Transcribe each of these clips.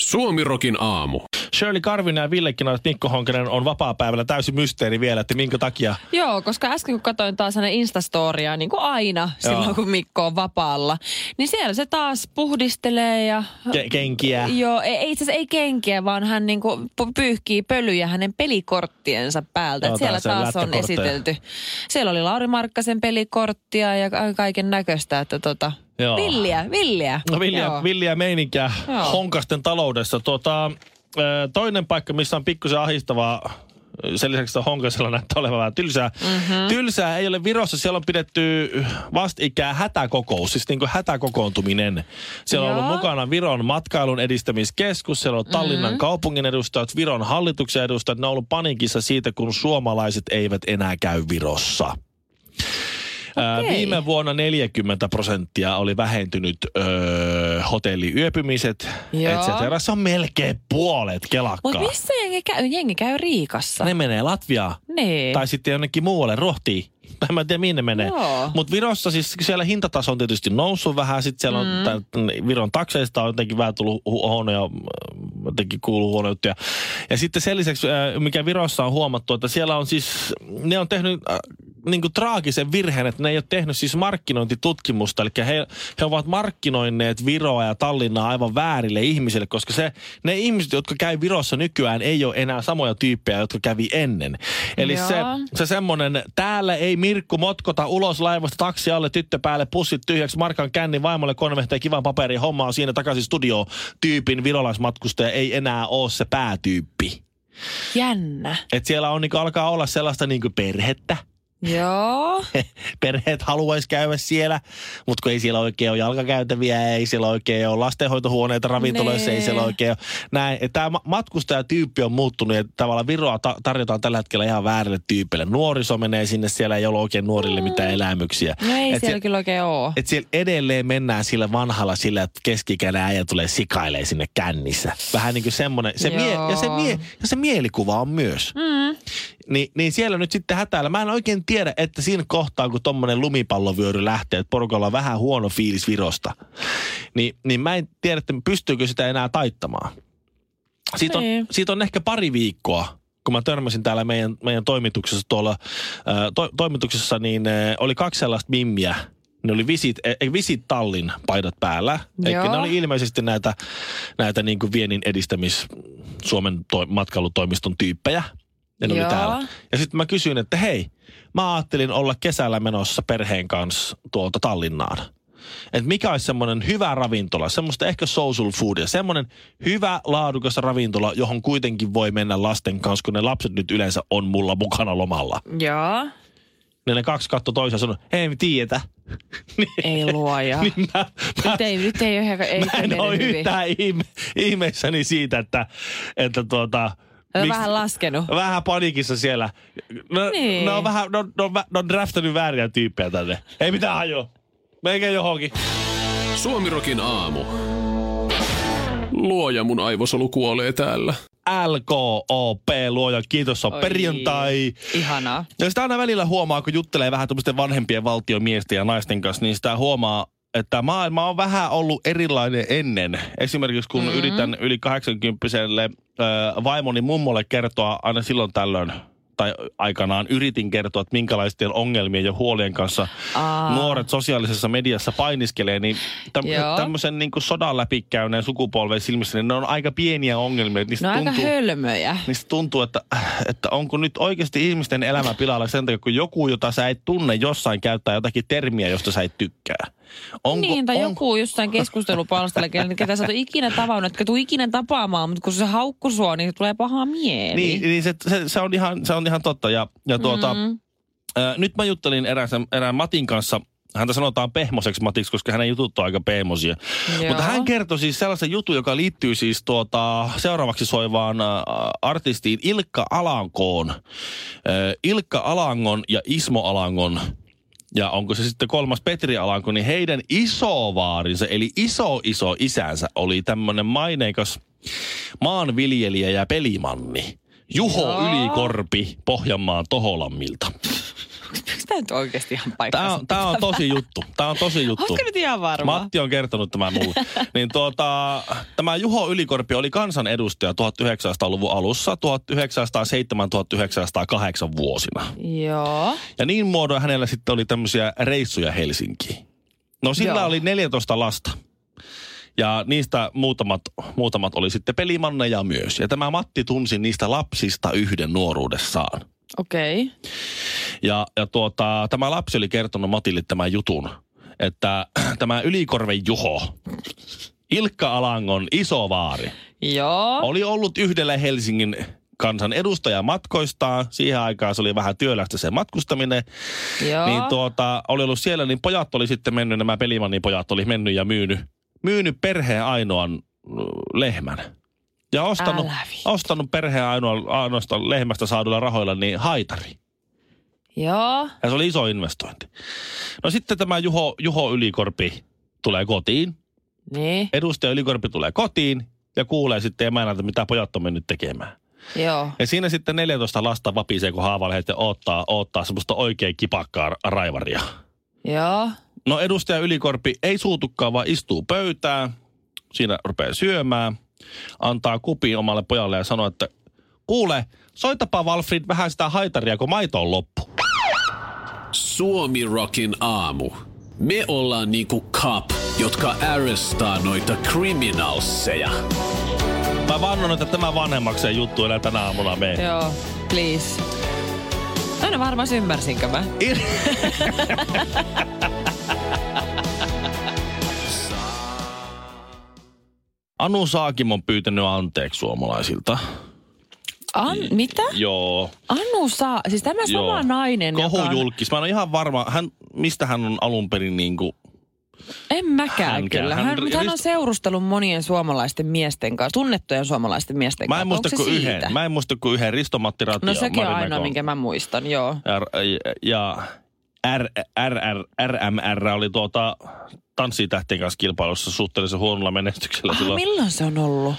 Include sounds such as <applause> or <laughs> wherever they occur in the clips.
Suomirokin aamu. Shirley Karvinen ja Ville Kinaret, Mikko Honkanen on vapaa-päivällä täysin mysteeri vielä, että minkä takia. Joo, koska äsken kun katsoin taas hänen Instastoria, niin kuin aina Joo. silloin kun Mikko on vapaalla, niin siellä se taas puhdistelee ja... Ke- kenkiä. Joo, ei, itse asiassa ei kenkiä, vaan hän niin kuin pyyhkii pölyjä hänen pelikorttiensa päältä. Joo, siellä taas on esitelty. Siellä oli Lauri Markkasen pelikorttia ja kaiken näköistä, että tota... Joo. Villiä, villiä. No villiä, Joo. villiä meininkiä Joo. honkasten taloudessa. Ö, toinen paikka, missä on pikkusen ahistavaa, sen lisäksi että Honkasella näyttää olevan vähän tylsää. Mm-hmm. Tylsää ei ole Virossa. Siellä on pidetty vastikään hätäkokous, siis niin kuin hätäkokoontuminen. Siellä on Joo. ollut mukana Viron matkailun edistämiskeskus, siellä on Tallinnan mm-hmm. kaupungin edustajat, Viron hallituksen edustajat. Ne on ollut panikissa siitä, kun suomalaiset eivät enää käy Virossa. Okei. Viime vuonna 40 prosenttia oli vähentynyt öö, hotelliyöpymiset, Joo. et cetera. Se on melkein puolet kelakkaa. Mutta missä jengi käy? Jengi käy Riikassa. Ne menee Latviaan Niin. tai sitten jonnekin muualle, Rohtiin. En mä tiedä, minne ne menee. Mutta Virossa siis siellä hintataso on tietysti noussut vähän. Sitten siellä on mm. tää, Viron takseista on jotenkin vähän tullut hu- huonoja, jotenkin kuuluu huonoja juttuja. Ja sitten sen lisäksi, mikä Virossa on huomattu, että siellä on siis, ne on tehnyt niin kuin traagisen virheen, että ne ei ole tehnyt siis markkinointitutkimusta. Eli he, he ovat markkinoineet Viroa ja Tallinnaa aivan väärille ihmisille, koska se, ne ihmiset, jotka käy Virossa nykyään, ei ole enää samoja tyyppejä, jotka kävi ennen. Eli Joo. se, se semmoinen, täällä ei Mirkku motkota ulos laivasta taksi alle, tyttö päälle, pussit tyhjäksi, markan känni, vaimolle konvehteen kivan paperin, homma on siinä takaisin studio tyypin virolaismatkustaja ei enää ole se päätyyppi. Jännä. Et siellä on niinku, alkaa olla sellaista niinku perhettä. Joo. <laughs> Perheet haluaisi käydä siellä, mutta kun ei siellä oikein ole jalkakäytäviä, ei siellä oikein ole lastenhoitohuoneita ravintoloissa, Nee. ei siellä oikein ole näin. Tämä matkustajatyyppi on muuttunut ja tavallaan Viroa ta- tarjotaan tällä hetkellä ihan väärille tyypeille. Nuoriso menee sinne, siellä ei ole oikein nuorille mitään elämyksiä. No ei Et siellä kyllä oikein oo. et siellä edelleen mennään sillä vanhalla sillä, että keskikäinen äijä tulee sikailee sinne kännissä. Vähän niin kuin semmoinen. Se mie- ja, se mie- ja se mielikuva on myös. Mm. Ni, niin siellä nyt sitten hätäällä. Mä en oikein tiedä, että siinä kohtaa, kun tommonen lumipallovyöry lähtee, että porukalla on vähän huono fiilis Virosta, niin, niin mä en tiedä, että pystyykö sitä enää taittamaan. Siitä on, Niin. siitä on ehkä pari viikkoa, kun mä törmäsin täällä meidän, meidän toimituksessa tuolla, to, toimituksessa, niin oli kaksi sellaista mimmiä. Ne oli Visit, eh, Visit Tallin paidat päällä. Eli Joo. ne oli ilmeisesti näitä, näitä niin kuin viennin edistämis Suomen to, matkailutoimiston tyyppejä. Ja ne oli Joo. täällä. Ja sitten mä kysyin, että hei, mä ajattelin olla kesällä menossa perheen kanssa tuolta Tallinnaan. Että mikä olisi semmoinen hyvä ravintola, semmoista ehkä social foodia, semmoinen hyvä laadukas ravintola, johon kuitenkin voi mennä lasten kanssa, kun ne lapset nyt yleensä on mulla mukana lomalla. Joo. Niin ne kaksi katto toisiaan ja sanoi, ei me tiedetä. <laughs> niin, Ei luoja. <laughs> niin mä, mä, Nyt ei, nyt ei, ole- ei mä en ole hyvin. yhtään ihme, ihmeissäni siitä, että, että tuota, On miksi- vähän laskenut. Vähän panikissa siellä. No, Niin. ne on vähän, vä- ne on draftannut vääriä tyyppejä tänne. Ei mitään hajoa. Meikä johonkin. Suomirokin aamu. Luoja mun aivosolu kuolee täällä. LKOP, luoja, kiitos, on Oi, perjantai. Ihanaa. Ja sitä aina välillä huomaa, kun juttelee vähän tuommoisten vanhempien valtiomiesten ja naisten kanssa, niin sitä huomaa, että maailma on vähän ollut erilainen ennen. Esimerkiksi kun mm-hmm. yritän yli 80 vaimoni mummolle kertoa aina silloin tällöin, tai aikanaan yritin kertoa, että minkälaisten ongelmien ja huolien kanssa Aa. nuoret sosiaalisessa mediassa painiskelee, niin täm, Joo. tämmöisen niin kuin sodan läpikäyneen sukupolven silmissä, niin ne on aika pieniä ongelmia. Niistä No aika tuntuu, hölmöjä. Niistä tuntuu, että, että onko nyt oikeasti ihmisten elämä pilalla sen takia, kun joku, jota sä et tunne jossain, käyttää jotakin termiä, josta sä et tykkää. Onko, niin, tai on, joku jossain keskustelupalstalla, kenen- ketä sä et ole ikinä tavannut, etkä tuu ikinä tapaamaan, mutta kun se haukku sua, niin tulee paha mieli. Niin, niin se, se, se, on ihan, se on ihan totta. Ja, ja tuota, mm. ää, nyt mä juttelin erään, erään Matin kanssa häntä sanotaan pehmoseksi Matiksi, koska hänen jutut on aika pehmosia. Joo. Mutta hän kertoi siis sellaisen jutun, joka liittyy siis tuota, seuraavaksi soivaan äh, artistiin Ilkka Alankoon. Äh, Ilkka Alangon ja Ismo Alangon ja onko se sitten kolmas Petri Alanko, niin heidän isovaarinsa, eli iso iso isänsä oli tämmöinen maineikas maanviljelijä ja pelimanni. Juho. Ylikorpi Pohjanmaan Toholammilta. Onko tämä nyt oikeasti ihan paikkansa? Tämä on, tää on tosi juttu. Tämä on tosi juttu. Oletko nyt ihan varma? Matti on kertonut tämän mulle. <laughs> niin tuota, tämä Juho Ylikorpi oli kansanedustaja 1900-luvun alussa, 1907-1908 vuosina. Joo. Ja niin muodoin hänellä sitten oli tämmöisiä reissuja Helsinkiin. No sillä Joo. oli 14 lasta. Ja niistä muutamat, muutamat oli sitten pelimanneja myös. Ja tämä Matti tunsi niistä lapsista yhden nuoruudessaan. Okei. Okay. Ja, ja tuota, tämä lapsi oli kertonut Matille tämän jutun, että <clears throat> tämä Ylikorven Juho, Ilkka Alangon isovaari, Joo. oli ollut yhdellä Helsingin kansan edustaja matkoistaan. Siihen aikaan se oli vähän työlästä se matkustaminen. Joo. Niin tuota, oli ollut siellä, niin pojat oli sitten mennyt, nämä pelimannin pojat oli mennyt ja myynyt, myynyt perheen ainoan mm, lehmän. Ja ostanut, ostanut perheen ainoa, ainoasta lehmästä saadulla rahoilla niin haitari. Joo. Ja se oli iso investointi. No sitten tämä Juho, Juho Ylikorpi tulee kotiin. Niin. Edustaja Ylikorpi tulee kotiin ja kuulee sitten emännältä, mitä pojat on mennyt tekemään. Joo. Ja siinä sitten 14 lasta vapisee, kun haavalehdet ja odottaa, odottaa semmoista oikein kipakkaa raivaria. Joo. No edustaja Ylikorpi ei suutukaan, vaan istuu pöytään. Siinä rupeaa syömään. Antaa kupin omalle pojalle ja sanoo, että kuule, soitapa Walfrid vähän sitä haitaria, kun maito on loppu. Suomi Rockin aamu. Me ollaan niinku cop, jotka arrestaa noita criminalseja. Mä vannon, että tämä vanhemmakseen juttu enää tänä aamuna mene. Joo. Please. Aina varmaan ymmärsinkö mä. <laughs> <laughs> Anu Saakim on pyytänyt anteeksi suomalaisilta. An, mitä? Joo. Anu saa, siis tämä sama joo. nainen, joka on, Kohujulkis. Mä en ole ihan varma, hän, mistä hän on alun perin niin kuin, en mäkään Hänkään. kyllä. Hän- Hän, hän, hän on seurustellut monien suomalaisten miesten kanssa, tunnettujen suomalaisten miesten Mä kanssa. en muista kuin yhden. Mä en muista kuin yhden. Risto-Matti Ratio. No sekin on ainoa, minkä mä muistan, joo. Ja, ja R, RR, RMR oli tuota tanssitähtien kanssa kilpailussa suhteellisen huonolla menestyksellä Ah, silloin milloin se on ollut?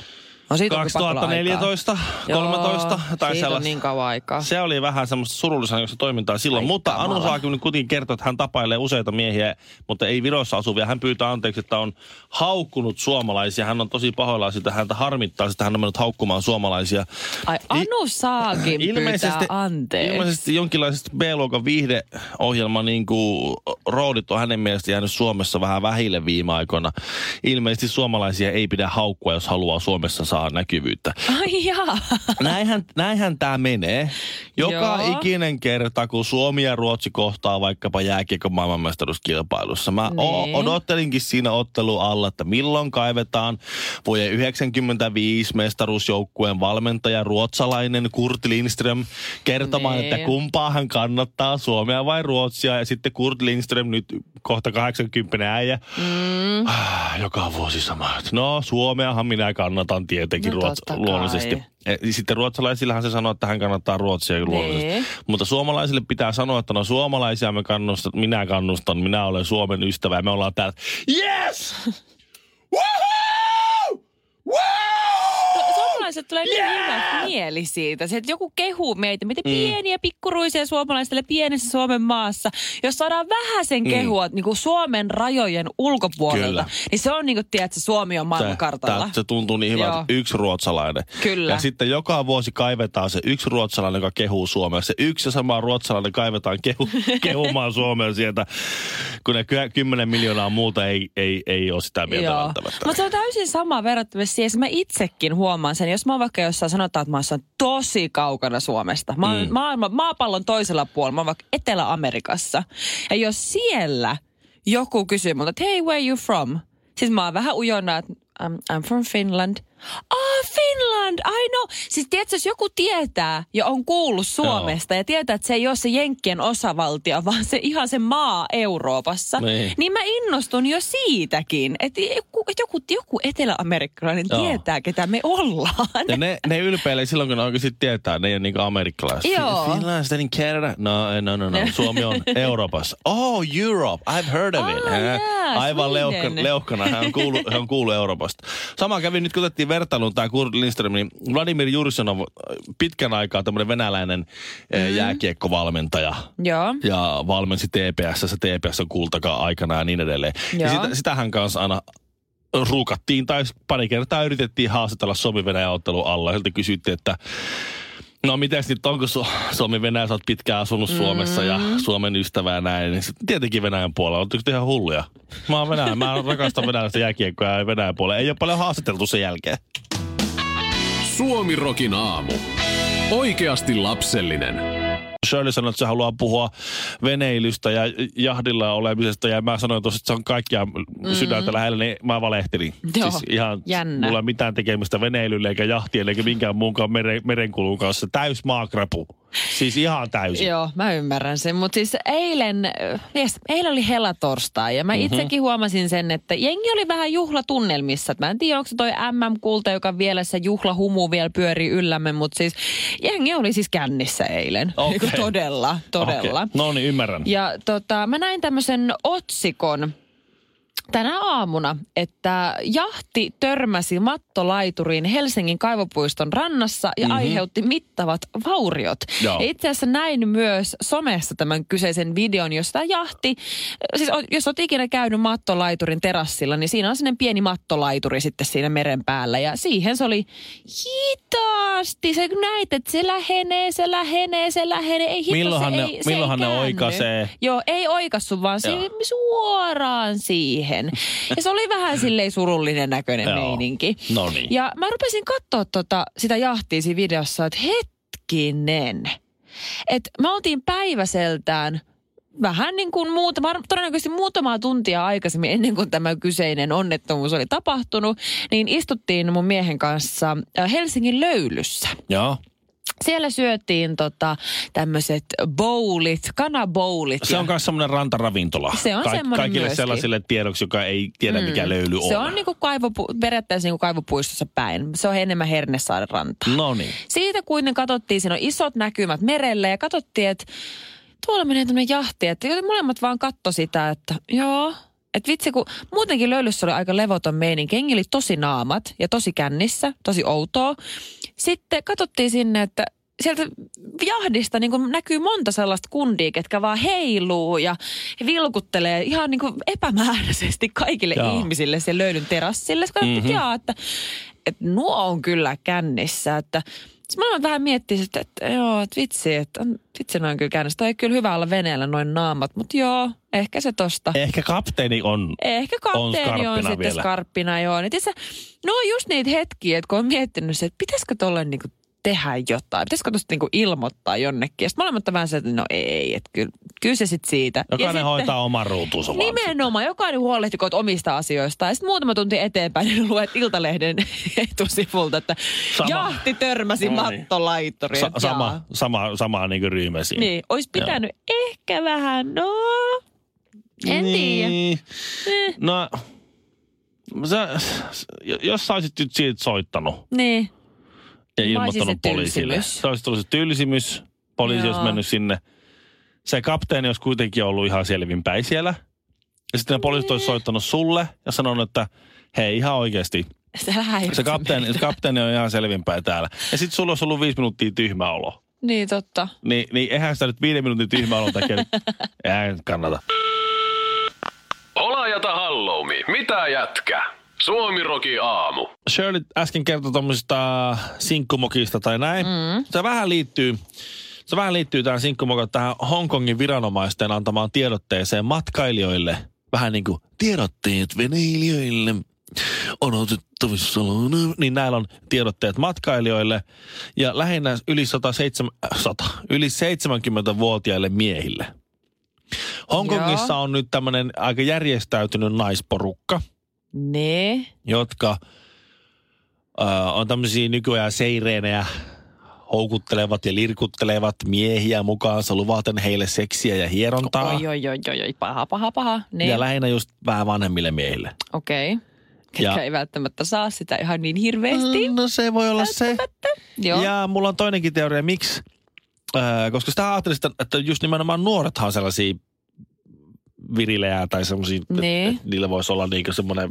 No siitä on kyllä pakko olla 2014, aikaa. 13 Joo, tai siitä sellaista. niin kauan aikaa. Se oli vähän semmoista surullisen toimintaa silloin, Ai mutta Anu kamala. Saakin kuitenkin kertoi, että hän tapailee useita miehiä, mutta ei Virossa asuvia. Hän pyytää anteeksi, että on haukkunut suomalaisia. Hän on tosi pahoillaan sitä, häntä harmittaa sitä, hän on mennyt haukkumaan suomalaisia. Ai Anu Saakin pyytää anteeksi. ilmeisesti jonkinlaisesta B-luokan viihdeohjelman niin kuin, roolit on hänen mielestä jäänyt Suomessa vähän vähille viime aikoina. Ilmeisesti suomalaisia ei pidä haukkua, jos haluaa Suomessa saada näkyvyyttä. Ai jaa. Näinhän, näinhän tämä menee. Joka Joo. ikinen kerta, kun Suomi ja Ruotsi kohtaa vaikkapa jääkiekon maailmanmestaruuskilpailussa. Mä o- Niin. odottelinkin siinä ottelu alla, että milloin kaivetaan vuoden 95 mestaruusjoukkueen valmentaja ruotsalainen Kurt Lindström kertomaan, Niin. että kumpaa hän kannattaa, Suomea vai Ruotsia. Ja sitten Kurt Lindström, nyt kohta 80 äijä, Mm. Ah, joka vuosi sama. No Suomeahan minä kannatan tietenkin No, ruots- luonnollisesti. E, Sitten ruotsalaisillahan se sanoo, että hän kannattaa Ruotsia luonnollisesti. Niin. Mutta suomalaisille pitää sanoa, että no suomalaisia me kannustan, minä kannustan, minä olen Suomen ystävä ja me ollaan täällä. Yes! <laughs> Suomalaiset tulee niin hyvä mieli siitä. Se, että joku kehuu meitä, miten Mm. pieniä pikkuruisia suomalaisille pienessä Suomen maassa. Jos saadaan vähän sen kehua niin kuin Suomen rajojen ulkopuolelta, Mm. Kyllä. niin se on niin kuin, tiedätkö, Suomi on maailmankartalla. Se, se tuntuu niin hyvältä. Yksi ruotsalainen. Kyllä. Ja sitten joka vuosi kaivetaan se yksi ruotsalainen, joka kehuu Suomea. Se yksi ja sama ruotsalainen kaivetaan kehu, <laughs> kehumaan Suomea sieltä, kun ne ky- 10 miljoonaa muuta ei, ei, ei ole sitä mieltä Joo. välttämättä. Mutta se on täysin sama verrattuna siihen. Mä itsekin huomaan sen. Jos mä oon vaikka jossain sanotaan, että mä oon tosi kaukana Suomesta. Mä oon Mm. maailma, maapallon toisella puolella. Mä oon vaikka Etelä-Amerikassa. Ja jos siellä joku kysyy multa, että hey, where you from? Siis mä oon vähän ujona, että I'm, I'm from Finland. Ah, Finland, I know. Siis tiedätkö, jos joku tietää ja on kuullut Suomesta ja tietää, että se ei ole se Jenkkien osavaltio, <laughs> vaan se ihan se maa Euroopassa, Niin. niin mä innostun jo siitäkin, että joku, että joku, joku etelä-amerikkalainen Joo. tietää, ketä me ollaan. Ja ne, ne ylpeilee silloin, kun ne oikeasti tietää, ne ei ole niinku amerikkalaiset. Joo. Finland, then in Canada. No, no, no, no. Suomi on <laughs> Euroopassa. Oh, Europe. I've heard of it. Hä? yeah, Aivan leukkana. Hän on, kuullut, hän on kuullut Euroopasta. Sama kävi nyt, kun otettiin vertailun tämä Kurt Lindström, niin Vladimir Jursinov, pitkän aikaa tämmöinen venäläinen mm-hmm. jääkiekkovalmentaja. Joo. Ja valmensi TPS, TPS on kultakaan aikana ja niin edelleen. Ja Joo. sitä, sitähän kanssa aina ruukattiin tai pari kertaa yritettiin haastatella Suomi-Venäjä ottelun alla. Siltä kysyttiin, että no miten nyt onko Su- Suomi-Venäjä, sä oot pitkään asunut Suomessa ja Suomen ystävää näin. Niin tietenkin Venäjän puolella, ootteko te ihan hulluja? Mä oon Venäjä, mä rakastan venäläistä jääkiekkoa ja Venäjän puolella. Ei ole paljon haastateltu sen jälkeen. Suomirokin aamu. Oikeasti lapsellinen. Shirley sanoi, että se haluaa puhua veneilystä ja jahdilla olemisesta. Ja mä sanoin tuossa, että se on kaikkia sydäntä lähellä, niin mä valehtelin. Joo, siis ihan, jännä. mulla ei mitään tekemistä veneilyllä eikä jahtien eikä minkään muunkaan mere, merenkulun kanssa. Täys maakrapu. Siis ihan täysin. Joo, mä ymmärrän sen. Mutta siis eilen, yes, eilen oli helatorstai ja mä Mhm. itsekin huomasin sen, että jengi oli vähän juhlatunnelmissa. Mä en tiedä, onko se toi MM-kulta, joka vielä se juhlahumu vielä pyörii yllämme, mutta siis jengi oli siis kännissä eilen. Okei. <laughs> Todella, todella. Okei. No niin, ymmärrän. Ja tota, mä näin tämmöisen otsikon tänä aamuna, että jahti törmäsi mattolaituriin Helsingin kaivopuiston rannassa ja mm-hmm. aiheutti mittavat vauriot. Joo. Ja itse asiassa näin myös somessa tämän kyseisen videon, tämä jahti, siis jos olet ikinä käynyt mattolaiturin terassilla, niin siinä on sellainen pieni mattolaituri sitten siinä meren päällä. Ja siihen se oli hitaasti, se näit, että se lähenee, se lähenee, se lähenee. Ei hitto, Milloinhan se ne- ei, se milloinhan ei ne käänny. oikaisee? Joo, ei oikassu, vaan se Joo. suoraan siihen. Ja se oli vähän silleen surullinen näköinen Joo. meininki. No niin. Ja mä rupesin katsoa tota, sitä jahtia siinä videossa, että hetkinen. Että me oltiin päiväseltään vähän niin kuin muuta, var- todennäköisesti muutamaa tuntia aikaisemmin ennen kuin tämä kyseinen onnettomuus oli tapahtunut, niin istuttiin mun miehen kanssa äh, Helsingin löylyssä. Joo. Siellä syötiin tota, tämmöiset bowlit, kanabowlit. Se on myös semmoinen rantaravintola. Se on semmoinen Kaikille myöskin. sellaisille tiedoksi, joka ei tiedä, mm. mikä löyly on. Se on niinku kaivopu- periaatteessa niinku kaivopuistossa päin. Se on enemmän Hernesaaren rantaa. No niin. Siitä kuitenkin katsottiin, siinä on isot näkymät merelle ja katsottiin, että tuolla menee tämmöinen jahti. Että molemmat vaan katto sitä, että joo. Että vitsi, kun muutenkin löylyssä oli aika levoton meininki. Jengi oli tosi naamat ja tosi kännissä, tosi outoa. Sitten katsottiin sinne, että sieltä jahdista niin kuin näkyy monta sellaista kundia, ketkä vaan heiluu ja vilkuttelee ihan niin kuin epämääräisesti kaikille Joo. Ihmisille sen löydyn terassille. Sitten Mhm. mm-hmm. jaa, että, että nuo on kyllä kännissä. Että, sitten mä vähän miettiä, että, että joo, että vitsi, että on, vitsi noin kyllä kännissä. Toi ei kyllä hyvä olla veneellä noin naamat, mutta joo, ehkä se tosta. Ehkä kapteeni on. Ehkä kapteeni on, skarppina sitten vielä. skarppina, joo. Niin tiiäksä, no on just niitä hetkiä, että kun on miettinyt se, että pitäisikö tolle niinku tehdä jotain, pitäisikö tuosta niinku ilmoittaa jonnekin. Ja sitten molemmat vähän se, että no ei, että kyllä, kyllä se sitten siitä. ja Jokainen sitten, hoitaa oman ruutuunsa vaan. Nimenomaan, jokainen huolehtikoot omista asioista. Ja sitten muutama tunti eteenpäin niin luet Iltalehden <laughs> etusivulta, että Sama. jahti törmäsi No niin. Sa- sama, sama, sama niin kuin ryhmä siinä. Niin, olisi pitänyt ehkä vähän, no, en tiedä. niin. Eh, No, sä, jos sä olisit nyt siitä soittanut niin. Ja ilmoittanut se poliisille. tylsimys. Se olisi tullut se tylsimys. Poliisi Joo. olisi mennyt sinne. Se kapteeni olisi kuitenkin ollut ihan selvinpäin siellä. Ja sitten ne poliisit olisi soittanut sulle ja sanonut, että hei ihan oikeasti. Se kapteeni, se kapteeni on ihan selvinpäin täällä. Ja sitten sulla olisi ollut viisi minuuttia tyhmä olo. Niin, totta. Niin, niin eihän sitä nyt viiden minuutin tyhmä olon takia. <laughs> Eihän kannata. Olajata halloumi. Mitä jätkä? Suomiroki aamu. Shirley äsken kertoi tuommoisesta sinkkumokista tai näin. Mm. Se vähän liittyy, se vähän liittyy tähän sinkkumokkaan tähän Hongkongin viranomaisten antamaan tiedotteeseen matkailijoille. Vähän niin kuin tiedotteet veneilijöille on otettavissa. Niin näillä on tiedotteet matkailijoille ja lähinnä yli 107, äh, 100, yli 70-vuotiaille miehille. Hongkongissa on nyt tämmöinen aika järjestäytynyt naisporukka – Ne. jotka Ö, on tämmöisiä nykyajan seireenejä, houkuttelevat ja lirkuttelevat miehiä mukaansa luvaten heille seksiä ja hierontaa. Oi, oi, oi, oi, oi, paha, paha, paha. Niin, Ja lähinnä just vähän vanhemmille miehille. okei. Okay. Ketkä Ja- ei välttämättä saa sitä ihan niin hirveästi. No se voi olla se. Joo. Ja mulla on toinenkin teoria, miksi. Äh, koska sitä ajattelin, että just nimenomaan nuorethan on sellaisia virilejä tai semmoisia, Niin. että niillä voisi olla niinku semmoinen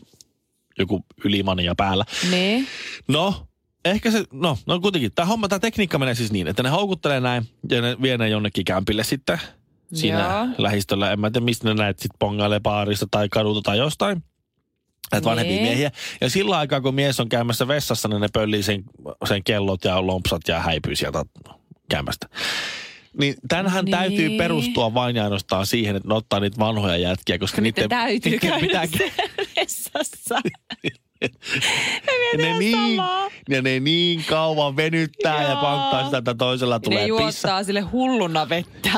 joku ylimania päällä. Niin. No, ehkä se, no, no kuitenkin. Tämä homma, tämä tekniikka menee siis niin, että ne houkuttelee näin ja ne vie ne jonnekin kämpille sitten siinä Joo. lähistöllä. En mä tiedä, mistä ne näet sitten pongailee baarista tai kadulta tai jostain. Näitä vanhempia Niin. miehiä. Ja sillä aikaa, kun mies on käymässä vessassa, niin ne pöllii sen, sen kellot ja lompsat ja häipyy sieltä käymästä. Niin tänhän Niin. täytyy perustua vain ja ainoastaan siihen, että ne ottaa niitä vanhoja jätkiä, koska Niiden täytyy niiden käydä <laughs> pitää vessassa. ne niin, ja ne niin kauan venyttää ja Joo. panttaa sitä, että toisella ne tulee pissa, juottaa sille hulluna vettä.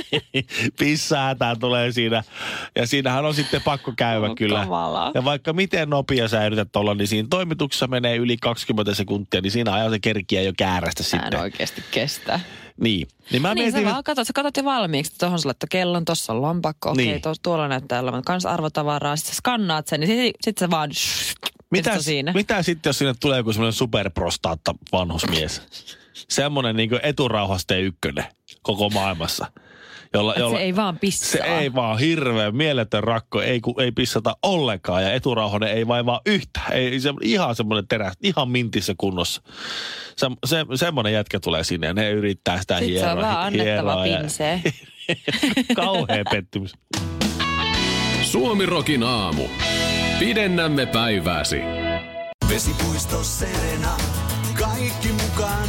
<laughs> pissäätään tulee siinä. Ja siinähän on sitten pakko käydä On kyllä. kamalaa. Ja vaikka miten nopea sä yrität olla, niin siinä toimituksessa menee yli 20 sekuntia, niin siinä ajan se kerkiä jo käärästä Mä en sitten. oikeasti kestä. Niin. Niin mä niin mietin, sä vaan katsot, sä katsot jo valmiiksi, että tuohon sä laittaa kellon, tossa on lompakko, okei, Niin. okay, tuolla näyttää olevan kans arvotavaraa, sitten sä skannaat sen, niin sitten sit sä vaan mitä, mitä siinä. mitä sitten, jos sinne tulee joku semmoinen superprostaatta vanhusmies? <laughs> Semmoinen niin eturauhasteen ykkönen koko maailmassa. Jolla, jolla, se ei vaan pissaa. Se ei vaan hirveä mieletön rakko, ei, ku, ei pissata ollenkaan ja eturauhanen ei vaivaa yhtään. Ei, se, ihan semmoinen terä, ihan mintissä kunnossa. Se, se, semmoinen jätkä tulee sinne ja ne yrittää sitä Sitten se on hieroa. vaan annettava hieroa ja- pinsee. <laughs> Kauhea pettymys. Suomirokin aamu. Pidennämme päivääsi. Vesipuisto Serena, kaikki mukaan.